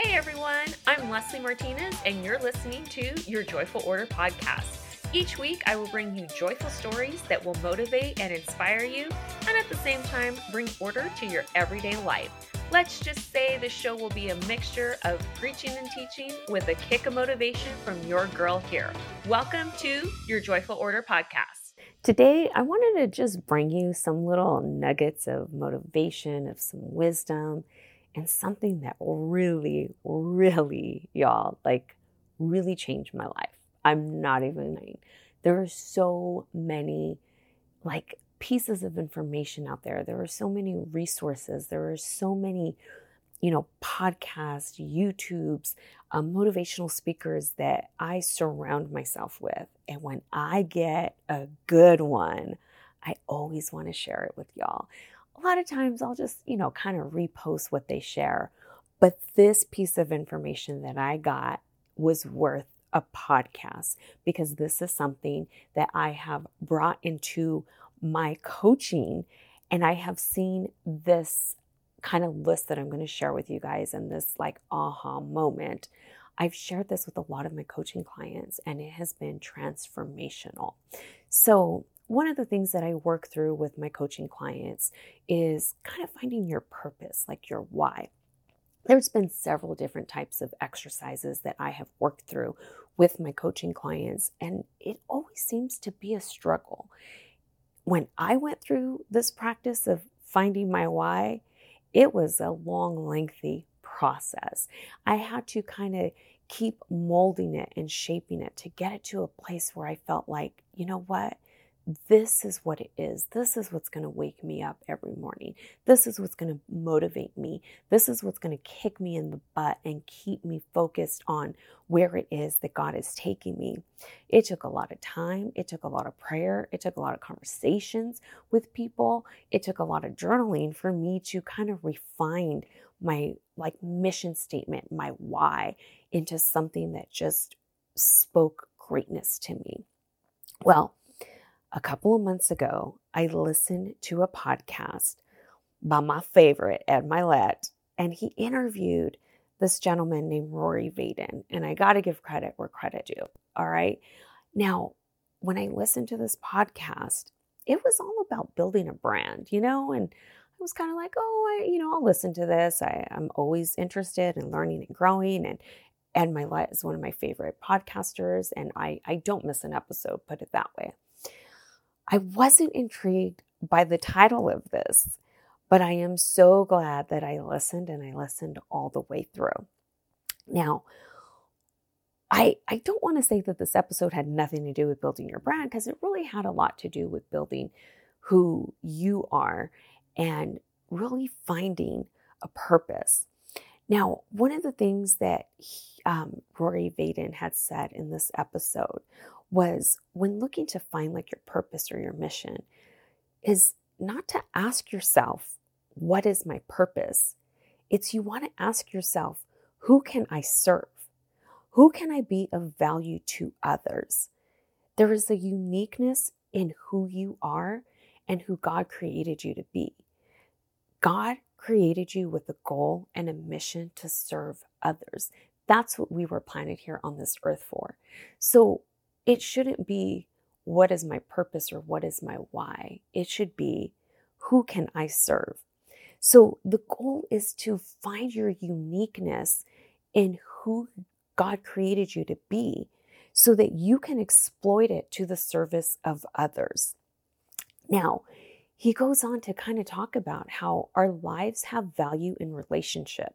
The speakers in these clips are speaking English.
Hey everyone, I'm Leslie Martinez, and you're listening to your Joyful Order podcast. Each week, I will bring you joyful stories that will motivate and inspire you, and at the same time, bring order to your everyday life. Let's just say the show will be a mixture of preaching and teaching with a kick of motivation from your girl here. Welcome to your Joyful Order podcast. Today, I wanted to just bring you some little nuggets of motivation, of some wisdom, and something that really, really, y'all, like really changed my life. I'm not even lying. There are so many like pieces of information out there. There are so many resources. There are so many, you know, podcasts, YouTubes, um, motivational speakers that I surround myself with. And when I get a good one, I always want to share it with y'all. A lot of times I'll just, you know, kind of repost what they share. But this piece of information that I got was worth a podcast because this is something that I have brought into my coaching and I have seen this kind of list that I'm going to share with you guys and this like aha moment. I've shared this with a lot of my coaching clients and it has been transformational. So, one of the things that I work through with my coaching clients is kind of finding your purpose, like your why. There's been several different types of exercises that I have worked through with my coaching clients, and it always seems to be a struggle. When I went through this practice of finding my why, it was a long, lengthy process. I had to kind of keep molding it and shaping it to get it to a place where I felt like, you know what? This is what it is. This is what's going to wake me up every morning. This is what's going to motivate me. This is what's going to kick me in the butt and keep me focused on where it is that God is taking me. It took a lot of time. It took a lot of prayer. It took a lot of conversations with people. It took a lot of journaling for me to kind of refine my like mission statement, my why into something that just spoke greatness to me. Well, a couple of months ago, I listened to a podcast by my favorite, Ed Mylett, and he interviewed this gentleman named Rory Vaden. And I got to give credit where credit due. All right. Now, when I listened to this podcast, it was all about building a brand, you know, and I was kind of like, oh, I, you know, I'll listen to this. I, I'm always interested in learning and growing. And Ed Mylett is one of my favorite podcasters, and I, I don't miss an episode, put it that way. I wasn't intrigued by the title of this, but I am so glad that I listened and I listened all the way through. Now, I, I don't want to say that this episode had nothing to do with building your brand because it really had a lot to do with building who you are and really finding a purpose. Now, one of the things that he, um, Rory Vaden had said in this episode was when looking to find like your purpose or your mission is not to ask yourself, what is my purpose? It's you want to ask yourself, who can I serve? Who can I be of value to others? There is a uniqueness in who you are and who God created you to be. God created you with a goal and a mission to serve others. That's what we were planted here on this earth for. So it shouldn't be what is my purpose or what is my why. It should be who can I serve? So the goal is to find your uniqueness in who God created you to be so that you can exploit it to the service of others. Now, he goes on to kind of talk about how our lives have value in relationship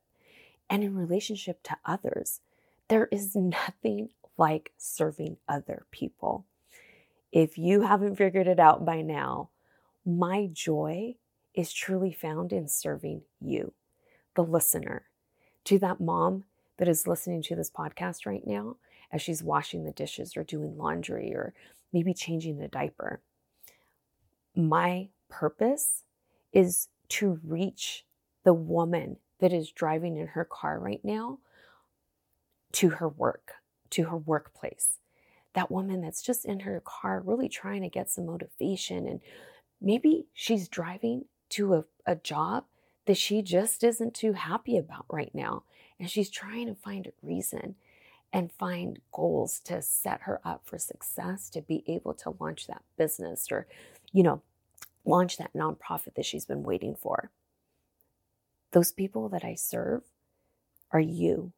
and in relationship to others. There is nothing like serving other people. If you haven't figured it out by now, my joy is truly found in serving you, the listener. To that mom that is listening to this podcast right now as she's washing the dishes or doing laundry or maybe changing the diaper. My purpose is to reach the woman that is driving in her car right now to her work, to her workplace. That woman that's just in her car, really trying to get some motivation. And maybe she's driving to a, a job that she just isn't too happy about right now. And she's trying to find a reason and find goals to set her up for success to be able to launch that business or, you know, launch that nonprofit that she's been waiting for. Those people that I serve are you,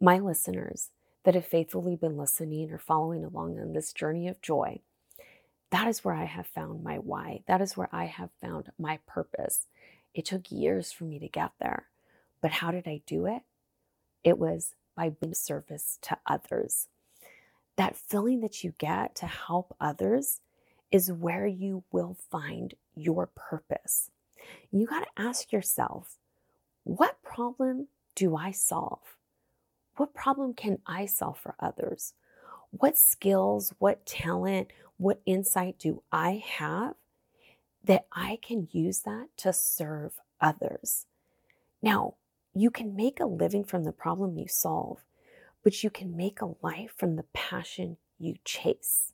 my listeners that have faithfully been listening or following along on this journey of joy. That is where I have found my why. That is where I have found my purpose. It took years for me to get there. But how did I do it? It was by being service to others. That feeling that you get to help others is where you will find your purpose. You got to ask yourself, what problem do I solve? What problem can I solve for others? What skills, what talent, what insight do I have that I can use that to serve others. Now, you can make a living from the problem you solve, but you can make a life from the passion you chase.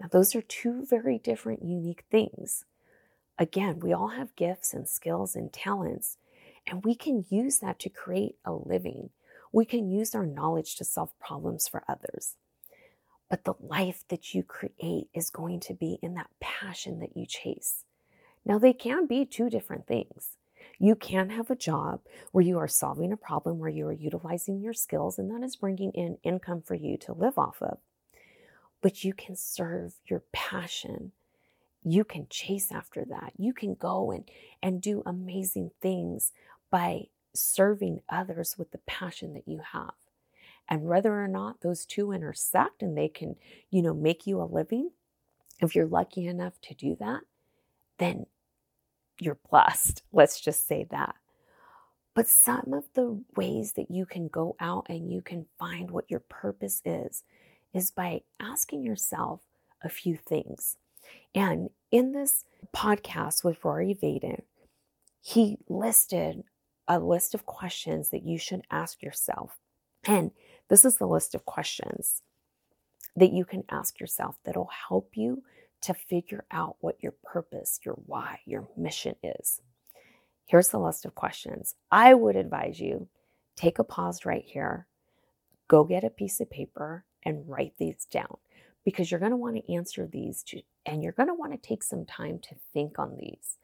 Now, those are two very different, unique things. Again, we all have gifts and skills and talents, and we can use that to create a living. We can use our knowledge to solve problems for others. But the life that you create is going to be in that passion that you chase. Now, they can be two different things. You can have a job where you are solving a problem, where you are utilizing your skills, and that is bringing in income for you to live off of. But you can serve your passion. You can chase after that. You can go and, and do amazing things by serving others with the passion that you have. And whether or not those two intersect and they can, you know, make you a living, if you're lucky enough to do that, then you're blessed. Let's just say that. But some of the ways that you can go out and you can find what your purpose is, is by asking yourself a few things. And in this podcast with Rory Vaden, he listed a list of questions that you should ask yourself. And this is the list of questions that you can ask yourself that'll help you to figure out what your purpose, your why, your mission is. Here's the list of questions. I would advise you take a pause right here, go get a piece of paper and write these down because you're going to want to answer these to, and you're going to want to take some time to think on these.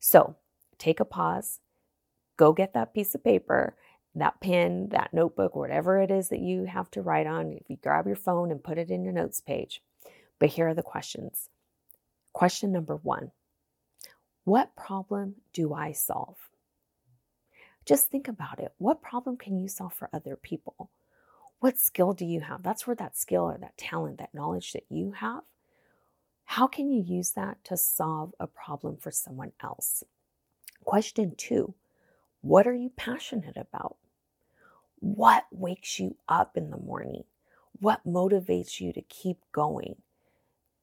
So, take a pause, go get that piece of paper, that pen, that notebook, whatever it is that you have to write on. If you grab your phone and put it in your notes page. But here are the questions Question number one What problem do I solve? Just think about it. What problem can you solve for other people? What skill do you have? That's where that skill or that talent, that knowledge that you have, how can you use that to solve a problem for someone else? Question two What are you passionate about? What wakes you up in the morning? What motivates you to keep going?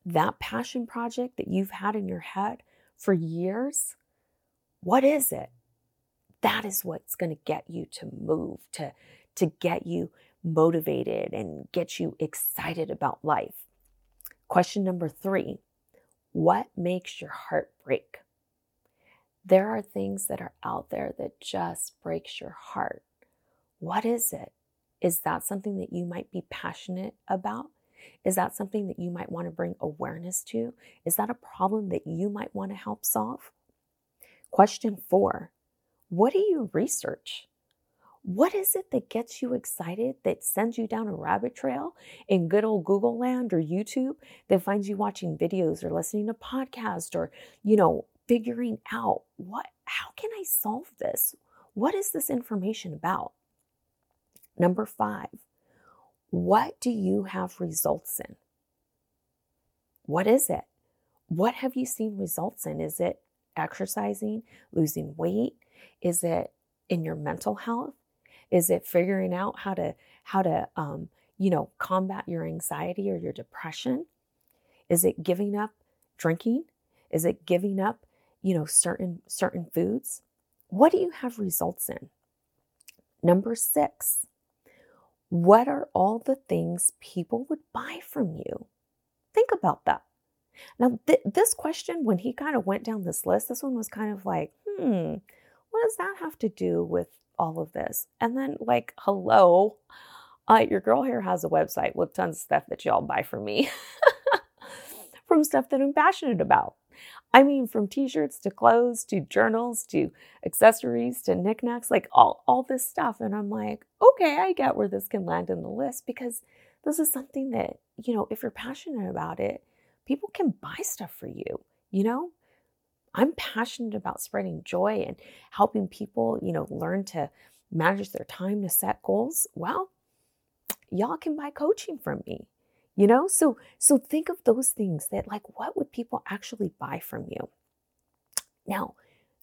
that passion project that you've had in your head for years, what is it? That is what's going to get you to move, to, to get you motivated and get you excited about life. Question number three What makes your heart break? There are things that are out there that just breaks your heart. What is it? Is that something that you might be passionate about? Is that something that you might want to bring awareness to? Is that a problem that you might want to help solve? Question four What do you research? What is it that gets you excited, that sends you down a rabbit trail in good old Google land or YouTube, that finds you watching videos or listening to podcasts or, you know, figuring out what, how can I solve this? What is this information about? Number five, what do you have results in? What is it? What have you seen results in? Is it exercising, losing weight? Is it in your mental health? Is it figuring out how to how to um, you know combat your anxiety or your depression? Is it giving up drinking? Is it giving up you know certain certain foods? What do you have results in? Number six, what are all the things people would buy from you? Think about that. Now, th- this question, when he kind of went down this list, this one was kind of like, hmm, what does that have to do with all of this? And then, like, hello, uh, your girl here has a website with tons of stuff that y'all buy from me, from stuff that I'm passionate about. I mean, from t-shirts to clothes to journals to accessories to knickknacks, like all, all this stuff. And I'm like, okay, I get where this can land in the list because this is something that, you know, if you're passionate about it, people can buy stuff for you, you know? I'm passionate about spreading joy and helping people, you know, learn to manage their time to set goals. Well, y'all can buy coaching from me you know? So so think of those things that like what would people actually buy from you? Now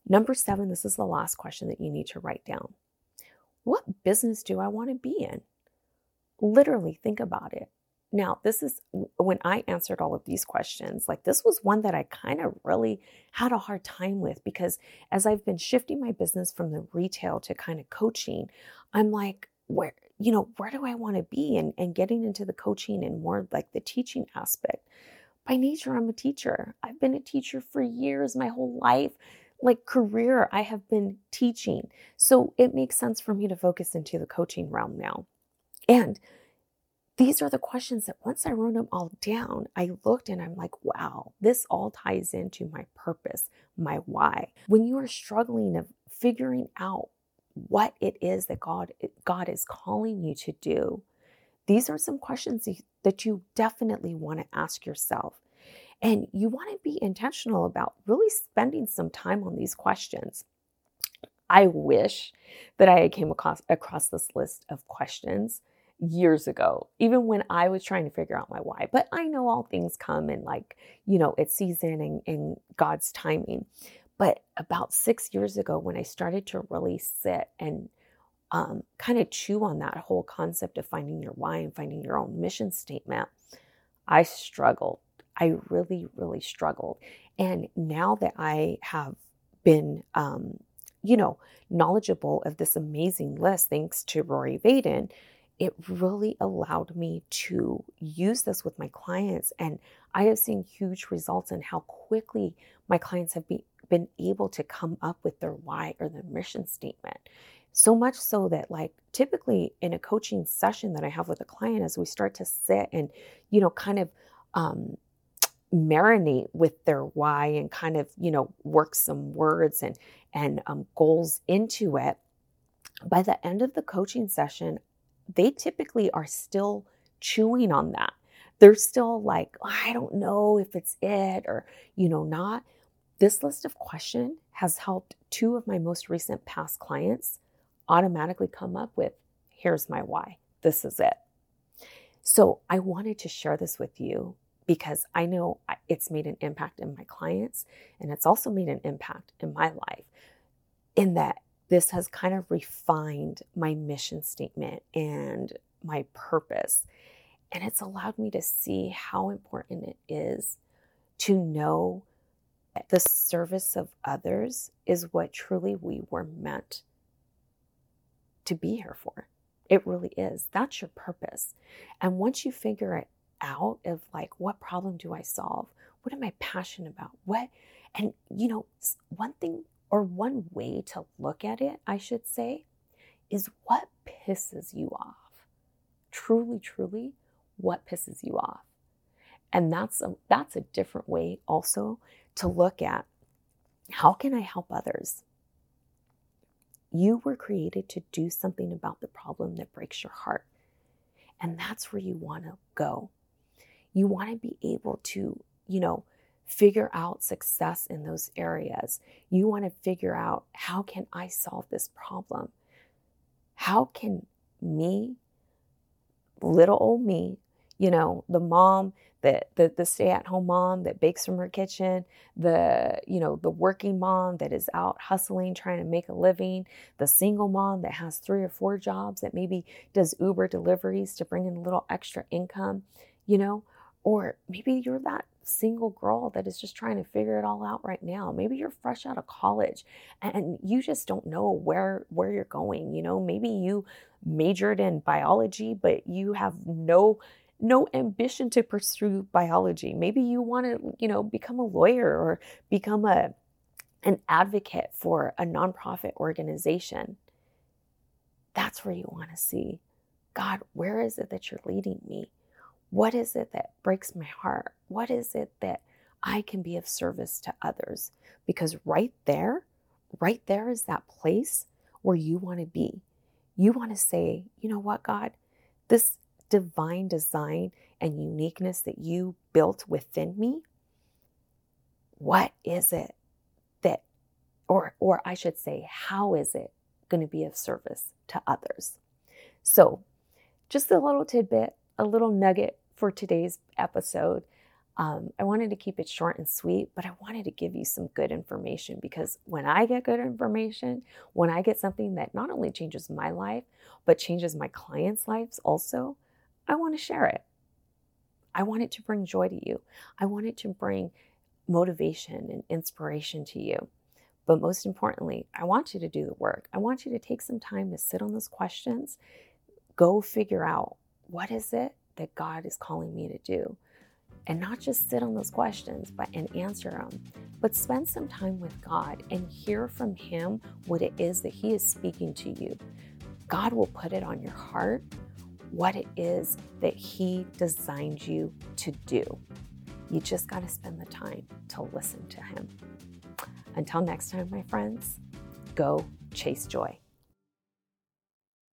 number seven this is the last question that you need to write down. What business do i want to be in? Literally think about it. Now this is when i answered all of these questions like this was one that i kind of really had a hard time with because as i've been shifting my business from the retail to kind of coaching i'm like where you know, where do I want to be? And, and getting into the coaching and more like the teaching aspect. By nature, I'm a teacher. I've been a teacher for years, my whole life, like career, I have been teaching. So it makes sense for me to focus into the coaching realm now. And these are the questions that once I wrote them all down, I looked and I'm like, wow, this all ties into my purpose, my why. When you are struggling of figuring out what it is that God God is calling you to do. These are some questions that you definitely want to ask yourself. And you want to be intentional about really spending some time on these questions. I wish that I had came across, across this list of questions years ago, even when I was trying to figure out my why. But I know all things come in like, you know, it's season and, and God's timing. But about six years ago, when I started to really sit and um, kind of chew on that whole concept of finding your why and finding your own mission statement, I struggled. I really, really struggled. And now that I have been, um, you know, knowledgeable of this amazing list, thanks to Rory Vaden, it really allowed me to use this with my clients. And I have seen huge results in how quickly my clients have be, been able to come up with their why or their mission statement. So much so that, like, typically in a coaching session that I have with a client, as we start to sit and, you know, kind of um, marinate with their why and kind of, you know, work some words and and um, goals into it. By the end of the coaching session, they typically are still chewing on that. They're still like, I don't know if it's it or, you know, not. This list of questions has helped two of my most recent past clients automatically come up with here's my why. This is it. So I wanted to share this with you because I know it's made an impact in my clients and it's also made an impact in my life in that this has kind of refined my mission statement and my purpose. And it's allowed me to see how important it is to know the service of others is what truly we were meant to be here for. It really is. That's your purpose. And once you figure it out of like, what problem do I solve? What am I passionate about? What, and you know, one thing or one way to look at it, I should say, is what pisses you off. Truly, truly, what pisses you off. And that's a, that's a different way also to look at how can I help others? You were created to do something about the problem that breaks your heart. And that's where you want to go. You want to be able to, you know, figure out success in those areas. You want to figure out how can I solve this problem? How can me, little old me, you know, the mom the, the, the stay-at-home mom that bakes from her kitchen, the, you know, the working mom that is out hustling, trying to make a living, the single mom that has three or four jobs that maybe does Uber deliveries to bring in a little extra income, you know, or maybe you're that single girl that is just trying to figure it all out right now. Maybe you're fresh out of college and you just don't know where where you're going, you know? Maybe you majored in biology but you have no no ambition to pursue biology. Maybe you want to, you know, become a lawyer or become a an advocate for a nonprofit organization, that's where you want to see God, where is it that you're leading me? What is it that breaks my heart? What is it that I can be of service to others? Because right there, right there is that place where you want to be. You want to say, you know what, God, this divine design and uniqueness that you built within me, what is it that, or, or I should say, how is it going to be of service to others? So, just a little tidbit, a little nugget for today's episode. Um, I wanted to keep it short and sweet, but I wanted to give you some good information because when I get good information, when I get something that not only changes my life, but changes my clients' lives also, I want to share it. I want it to bring joy to you. I want it to bring motivation and inspiration to you. But most importantly, I want you to do the work. I want you to take some time to sit on those questions, go figure out what is it that God is calling me to do and not just sit on those questions but and answer them but spend some time with god and hear from him what it is that he is speaking to you god will put it on your heart what it is that he designed you to do. You just got to spend the time to listen to him. Until next time my friends go chase joy